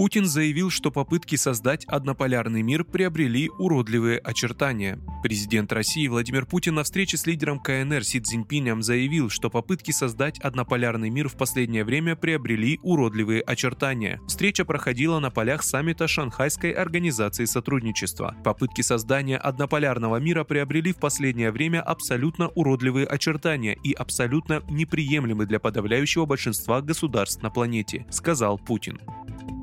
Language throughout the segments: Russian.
Путин заявил, что попытки создать однополярный мир приобрели уродливые очертания. Президент России Владимир Путин на встрече с лидером КНР Си Цзиньпинем заявил, что попытки создать однополярный мир в последнее время приобрели уродливые очертания. Встреча проходила на полях саммита Шанхайской организации сотрудничества. Попытки создания однополярного мира приобрели в последнее время абсолютно уродливые очертания и абсолютно неприемлемы для подавляющего большинства государств на планете, сказал Путин.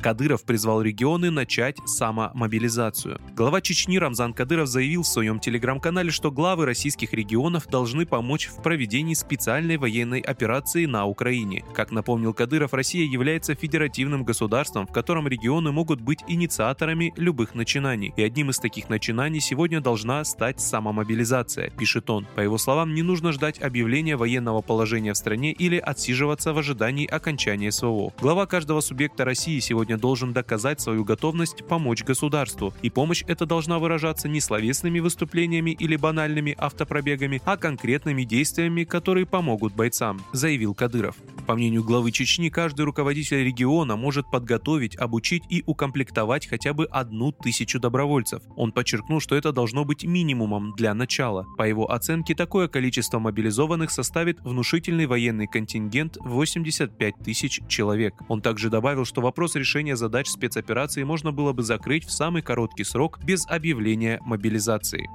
Кадыров призвал регионы начать самомобилизацию. Глава Чечни Рамзан Кадыров заявил в своем телеграм-канале, что главы российских регионов должны помочь в проведении специальной военной операции на Украине. Как напомнил Кадыров, Россия является федеративным государством, в котором регионы могут быть инициаторами любых начинаний. И одним из таких начинаний сегодня должна стать самомобилизация, пишет он. По его словам, не нужно ждать объявления военного положения в стране или отсиживаться в ожидании окончания СВО. Глава каждого субъекта России сегодня сегодня должен доказать свою готовность помочь государству. И помощь эта должна выражаться не словесными выступлениями или банальными автопробегами, а конкретными действиями, которые помогут бойцам, заявил Кадыров. По мнению главы Чечни, каждый руководитель региона может подготовить, обучить и укомплектовать хотя бы одну тысячу добровольцев. Он подчеркнул, что это должно быть минимумом для начала. По его оценке, такое количество мобилизованных составит внушительный военный контингент 85 тысяч человек. Он также добавил, что вопрос решения задач спецоперации можно было бы закрыть в самый короткий срок без объявления мобилизации.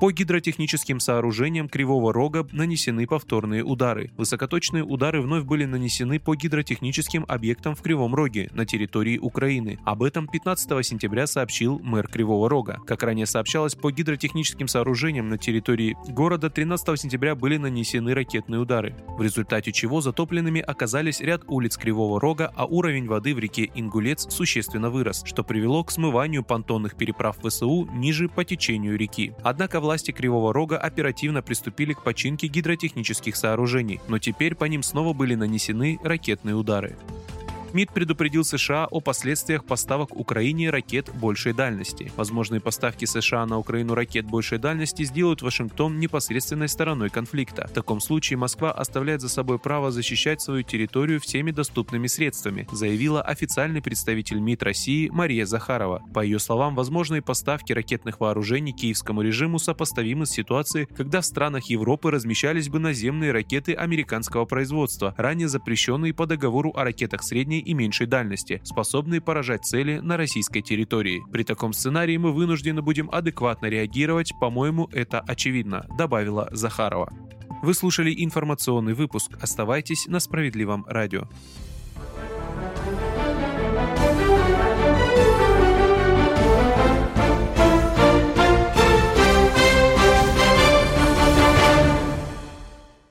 По гидротехническим сооружениям Кривого Рога нанесены повторные удары. Высокоточные удары вновь были нанесены по гидротехническим объектам в Кривом Роге на территории Украины. Об этом 15 сентября сообщил мэр Кривого Рога. Как ранее сообщалось, по гидротехническим сооружениям на территории города 13 сентября были нанесены ракетные удары, в результате чего затопленными оказались ряд улиц Кривого Рога, а уровень воды в реке Ингулец существенно вырос, что привело к смыванию понтонных переправ ВСУ ниже по течению реки. Однако власти Кривого Рога оперативно приступили к починке гидротехнических сооружений, но теперь по ним снова были нанесены ракетные удары. МИД предупредил США о последствиях поставок Украине ракет большей дальности. Возможные поставки США на Украину ракет большей дальности сделают Вашингтон непосредственной стороной конфликта. В таком случае Москва оставляет за собой право защищать свою территорию всеми доступными средствами, заявила официальный представитель МИД России Мария Захарова. По ее словам, возможные поставки ракетных вооружений киевскому режиму сопоставимы с ситуацией, когда в странах Европы размещались бы наземные ракеты американского производства, ранее запрещенные по договору о ракетах средней средней и меньшей дальности, способные поражать цели на российской территории. При таком сценарии мы вынуждены будем адекватно реагировать, по-моему, это очевидно, добавила Захарова. Вы слушали информационный выпуск. Оставайтесь на справедливом радио.